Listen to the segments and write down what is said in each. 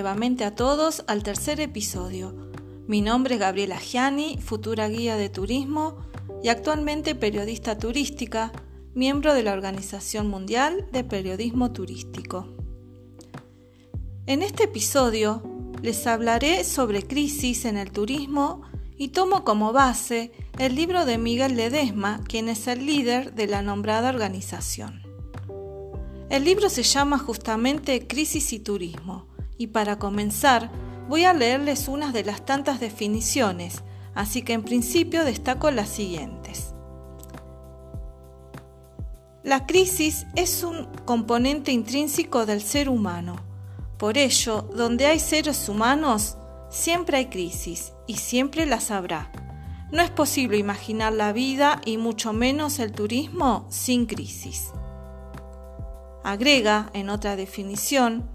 Nuevamente a todos al tercer episodio. Mi nombre es Gabriela Gianni, futura guía de turismo y actualmente periodista turística, miembro de la Organización Mundial de Periodismo Turístico. En este episodio les hablaré sobre crisis en el turismo y tomo como base el libro de Miguel Ledesma, quien es el líder de la nombrada organización. El libro se llama justamente Crisis y Turismo, y para comenzar voy a leerles unas de las tantas definiciones, así que en principio destaco las siguientes. La crisis es un componente intrínseco del ser humano. Por ello, donde hay seres humanos, siempre hay crisis y siempre las habrá. No es posible imaginar la vida y mucho menos el turismo sin crisis. Agrega, en otra definición,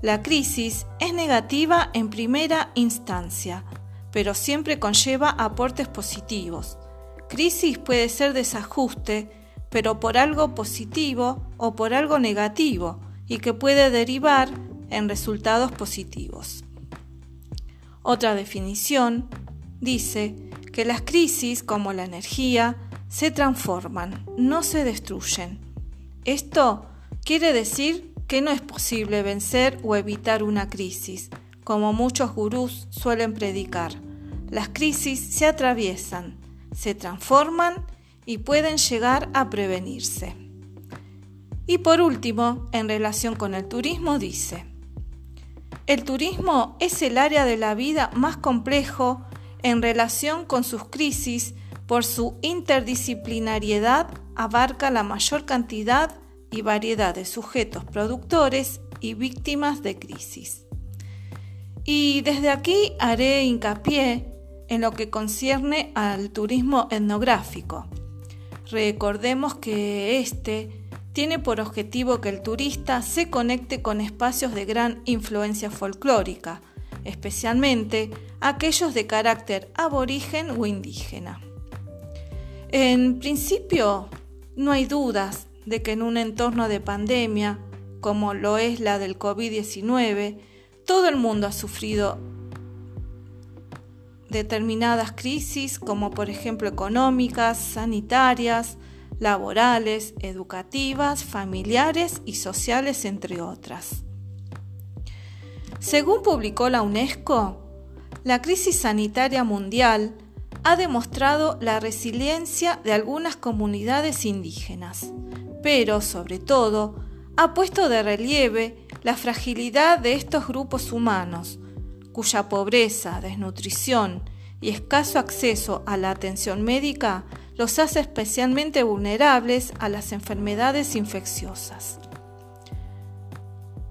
la crisis es negativa en primera instancia, pero siempre conlleva aportes positivos. Crisis puede ser desajuste, pero por algo positivo o por algo negativo, y que puede derivar en resultados positivos. Otra definición dice que las crisis, como la energía, se transforman, no se destruyen. Esto Quiere decir que no es posible vencer o evitar una crisis, como muchos gurús suelen predicar. Las crisis se atraviesan, se transforman y pueden llegar a prevenirse. Y por último, en relación con el turismo, dice, el turismo es el área de la vida más complejo en relación con sus crisis por su interdisciplinariedad, abarca la mayor cantidad y variedad de sujetos productores y víctimas de crisis. Y desde aquí haré hincapié en lo que concierne al turismo etnográfico. Recordemos que este tiene por objetivo que el turista se conecte con espacios de gran influencia folclórica, especialmente aquellos de carácter aborigen o indígena. En principio, no hay dudas de que en un entorno de pandemia, como lo es la del COVID-19, todo el mundo ha sufrido determinadas crisis, como por ejemplo económicas, sanitarias, laborales, educativas, familiares y sociales, entre otras. Según publicó la UNESCO, la crisis sanitaria mundial ha demostrado la resiliencia de algunas comunidades indígenas, pero sobre todo ha puesto de relieve la fragilidad de estos grupos humanos, cuya pobreza, desnutrición y escaso acceso a la atención médica los hace especialmente vulnerables a las enfermedades infecciosas.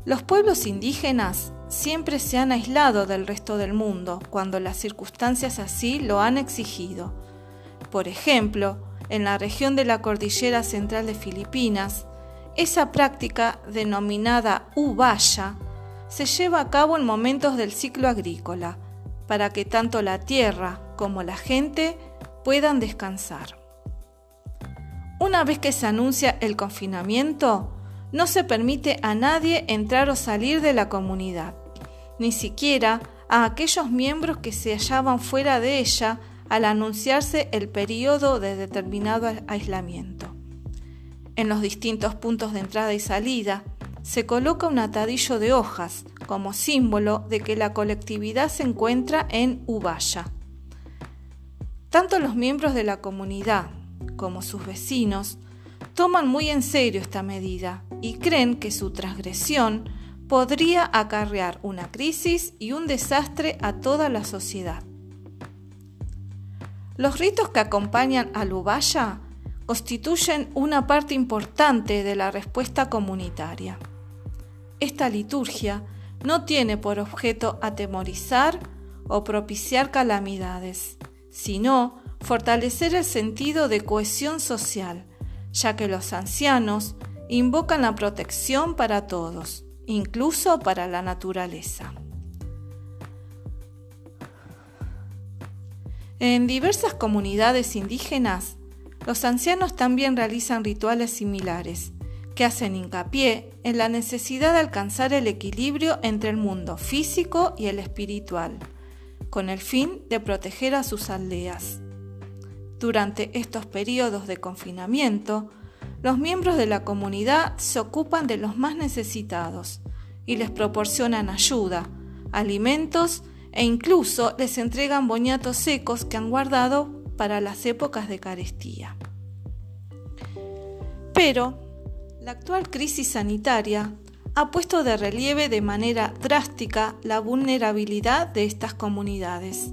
Los pueblos indígenas siempre se han aislado del resto del mundo cuando las circunstancias así lo han exigido. Por ejemplo, en la región de la cordillera central de Filipinas, esa práctica denominada ubaya se lleva a cabo en momentos del ciclo agrícola, para que tanto la tierra como la gente puedan descansar. Una vez que se anuncia el confinamiento, no se permite a nadie entrar o salir de la comunidad, ni siquiera a aquellos miembros que se hallaban fuera de ella al anunciarse el periodo de determinado aislamiento. En los distintos puntos de entrada y salida se coloca un atadillo de hojas como símbolo de que la colectividad se encuentra en Ubaya. Tanto los miembros de la comunidad como sus vecinos toman muy en serio esta medida y creen que su transgresión podría acarrear una crisis y un desastre a toda la sociedad. Los ritos que acompañan al Ubaya constituyen una parte importante de la respuesta comunitaria. Esta liturgia no tiene por objeto atemorizar o propiciar calamidades, sino fortalecer el sentido de cohesión social, ya que los ancianos invocan la protección para todos, incluso para la naturaleza. En diversas comunidades indígenas, los ancianos también realizan rituales similares, que hacen hincapié en la necesidad de alcanzar el equilibrio entre el mundo físico y el espiritual, con el fin de proteger a sus aldeas. Durante estos periodos de confinamiento, los miembros de la comunidad se ocupan de los más necesitados y les proporcionan ayuda, alimentos e incluso les entregan boñatos secos que han guardado para las épocas de carestía. Pero la actual crisis sanitaria ha puesto de relieve de manera drástica la vulnerabilidad de estas comunidades.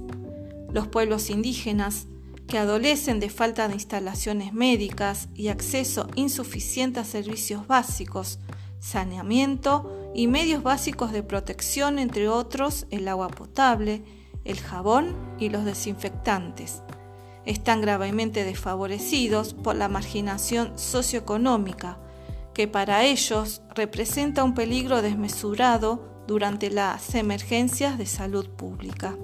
Los pueblos indígenas, que adolecen de falta de instalaciones médicas y acceso insuficiente a servicios básicos, saneamiento y medios básicos de protección, entre otros el agua potable, el jabón y los desinfectantes. Están gravemente desfavorecidos por la marginación socioeconómica, que para ellos representa un peligro desmesurado durante las emergencias de salud pública.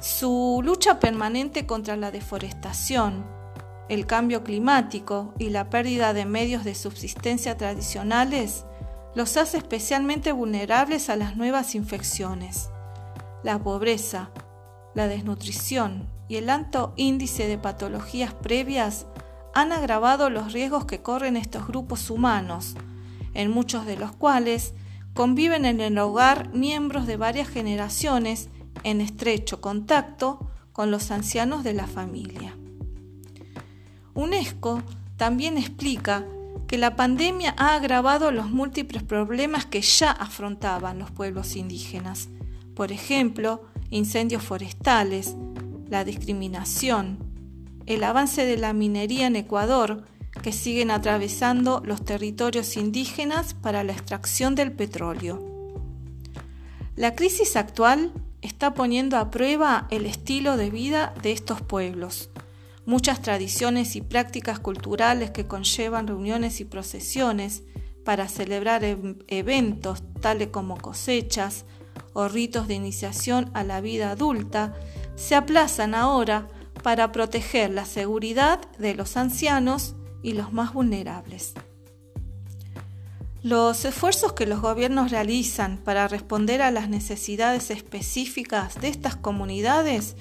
Su lucha permanente contra la deforestación, el cambio climático y la pérdida de medios de subsistencia tradicionales los hace especialmente vulnerables a las nuevas infecciones. La pobreza, la desnutrición y el alto índice de patologías previas han agravado los riesgos que corren estos grupos humanos, en muchos de los cuales conviven en el hogar miembros de varias generaciones en estrecho contacto con los ancianos de la familia. UNESCO también explica que la pandemia ha agravado los múltiples problemas que ya afrontaban los pueblos indígenas, por ejemplo, incendios forestales, la discriminación, el avance de la minería en Ecuador, que siguen atravesando los territorios indígenas para la extracción del petróleo. La crisis actual está poniendo a prueba el estilo de vida de estos pueblos. Muchas tradiciones y prácticas culturales que conllevan reuniones y procesiones para celebrar eventos tales como cosechas o ritos de iniciación a la vida adulta se aplazan ahora para proteger la seguridad de los ancianos y los más vulnerables. Los esfuerzos que los gobiernos realizan para responder a las necesidades específicas de estas comunidades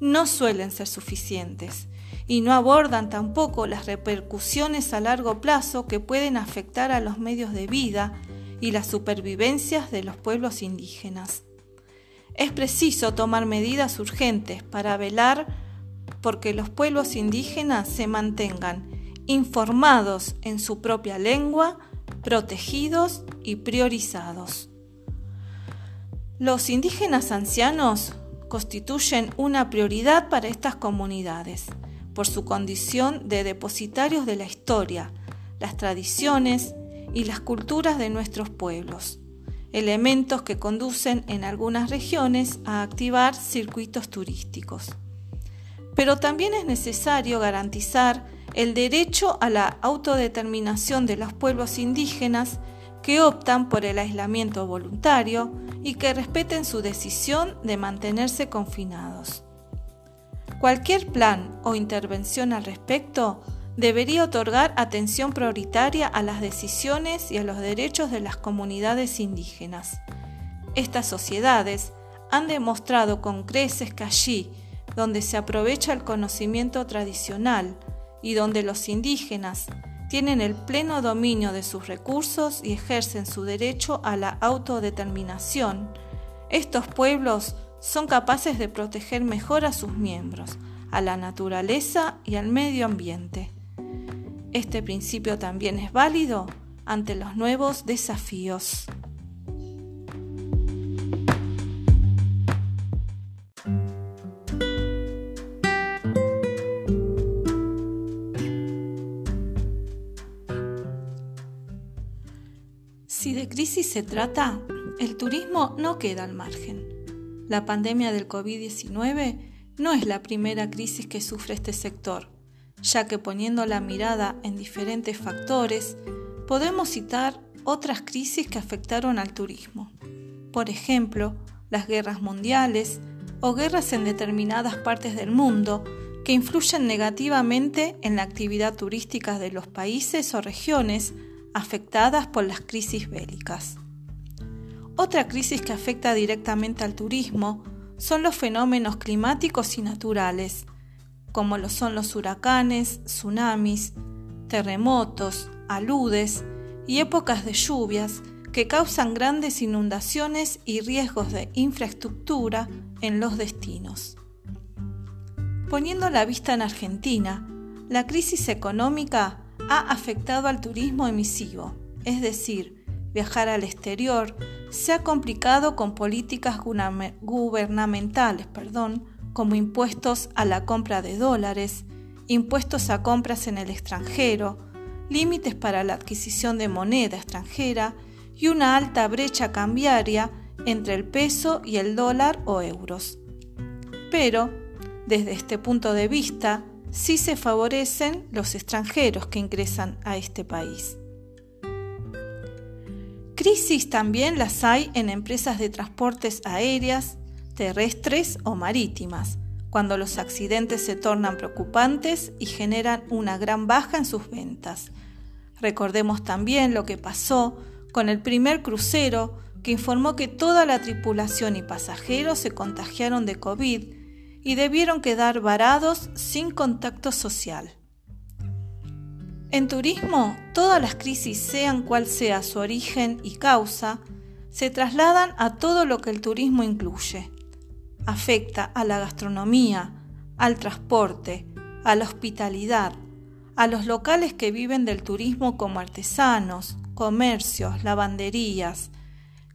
no suelen ser suficientes y no abordan tampoco las repercusiones a largo plazo que pueden afectar a los medios de vida y las supervivencias de los pueblos indígenas. Es preciso tomar medidas urgentes para velar porque los pueblos indígenas se mantengan informados en su propia lengua, protegidos y priorizados. Los indígenas ancianos constituyen una prioridad para estas comunidades por su condición de depositarios de la historia, las tradiciones y las culturas de nuestros pueblos, elementos que conducen en algunas regiones a activar circuitos turísticos. Pero también es necesario garantizar el derecho a la autodeterminación de los pueblos indígenas que optan por el aislamiento voluntario y que respeten su decisión de mantenerse confinados. Cualquier plan o intervención al respecto debería otorgar atención prioritaria a las decisiones y a los derechos de las comunidades indígenas. Estas sociedades han demostrado con creces que allí, donde se aprovecha el conocimiento tradicional, y donde los indígenas tienen el pleno dominio de sus recursos y ejercen su derecho a la autodeterminación, estos pueblos son capaces de proteger mejor a sus miembros, a la naturaleza y al medio ambiente. Este principio también es válido ante los nuevos desafíos. Si de crisis se trata, el turismo no queda al margen. La pandemia del COVID-19 no es la primera crisis que sufre este sector, ya que poniendo la mirada en diferentes factores, podemos citar otras crisis que afectaron al turismo. Por ejemplo, las guerras mundiales o guerras en determinadas partes del mundo que influyen negativamente en la actividad turística de los países o regiones afectadas por las crisis bélicas. Otra crisis que afecta directamente al turismo son los fenómenos climáticos y naturales, como lo son los huracanes, tsunamis, terremotos, aludes y épocas de lluvias que causan grandes inundaciones y riesgos de infraestructura en los destinos. Poniendo la vista en Argentina, la crisis económica ha afectado al turismo emisivo, es decir, viajar al exterior se ha complicado con políticas gubernamentales, perdón, como impuestos a la compra de dólares, impuestos a compras en el extranjero, límites para la adquisición de moneda extranjera y una alta brecha cambiaria entre el peso y el dólar o euros. Pero, desde este punto de vista, sí se favorecen los extranjeros que ingresan a este país. Crisis también las hay en empresas de transportes aéreas, terrestres o marítimas, cuando los accidentes se tornan preocupantes y generan una gran baja en sus ventas. Recordemos también lo que pasó con el primer crucero que informó que toda la tripulación y pasajeros se contagiaron de COVID y debieron quedar varados sin contacto social. En turismo, todas las crisis, sean cual sea su origen y causa, se trasladan a todo lo que el turismo incluye. Afecta a la gastronomía, al transporte, a la hospitalidad, a los locales que viven del turismo como artesanos, comercios, lavanderías,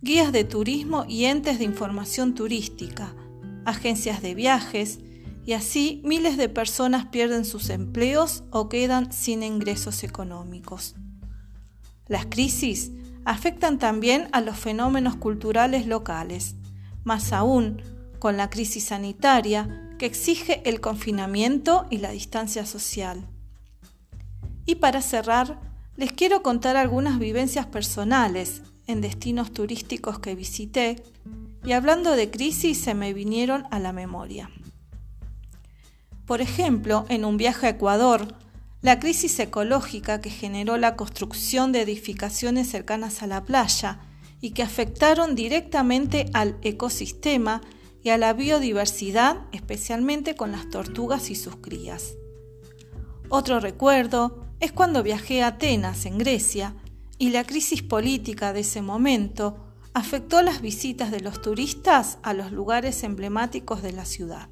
guías de turismo y entes de información turística, agencias de viajes, y así miles de personas pierden sus empleos o quedan sin ingresos económicos. Las crisis afectan también a los fenómenos culturales locales, más aún con la crisis sanitaria que exige el confinamiento y la distancia social. Y para cerrar, les quiero contar algunas vivencias personales en destinos turísticos que visité y hablando de crisis se me vinieron a la memoria. Por ejemplo, en un viaje a Ecuador, la crisis ecológica que generó la construcción de edificaciones cercanas a la playa y que afectaron directamente al ecosistema y a la biodiversidad, especialmente con las tortugas y sus crías. Otro recuerdo es cuando viajé a Atenas, en Grecia, y la crisis política de ese momento afectó las visitas de los turistas a los lugares emblemáticos de la ciudad.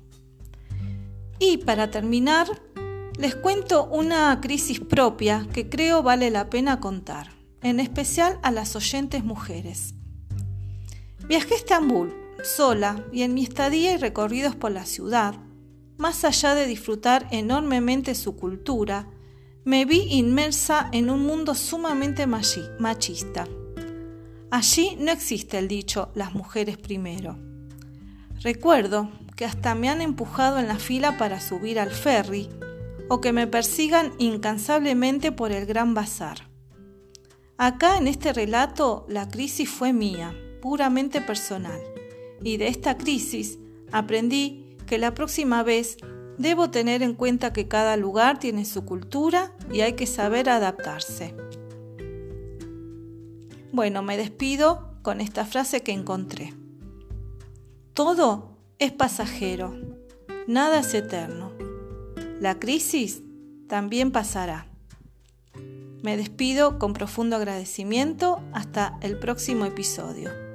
Y para terminar, les cuento una crisis propia que creo vale la pena contar, en especial a las oyentes mujeres. Viajé a Estambul sola y en mi estadía y recorridos por la ciudad, más allá de disfrutar enormemente su cultura, me vi inmersa en un mundo sumamente machista. Allí no existe el dicho las mujeres primero. Recuerdo que hasta me han empujado en la fila para subir al ferry o que me persigan incansablemente por el gran bazar. Acá en este relato la crisis fue mía, puramente personal, y de esta crisis aprendí que la próxima vez debo tener en cuenta que cada lugar tiene su cultura y hay que saber adaptarse. Bueno, me despido con esta frase que encontré. Todo es pasajero, nada es eterno. La crisis también pasará. Me despido con profundo agradecimiento hasta el próximo episodio.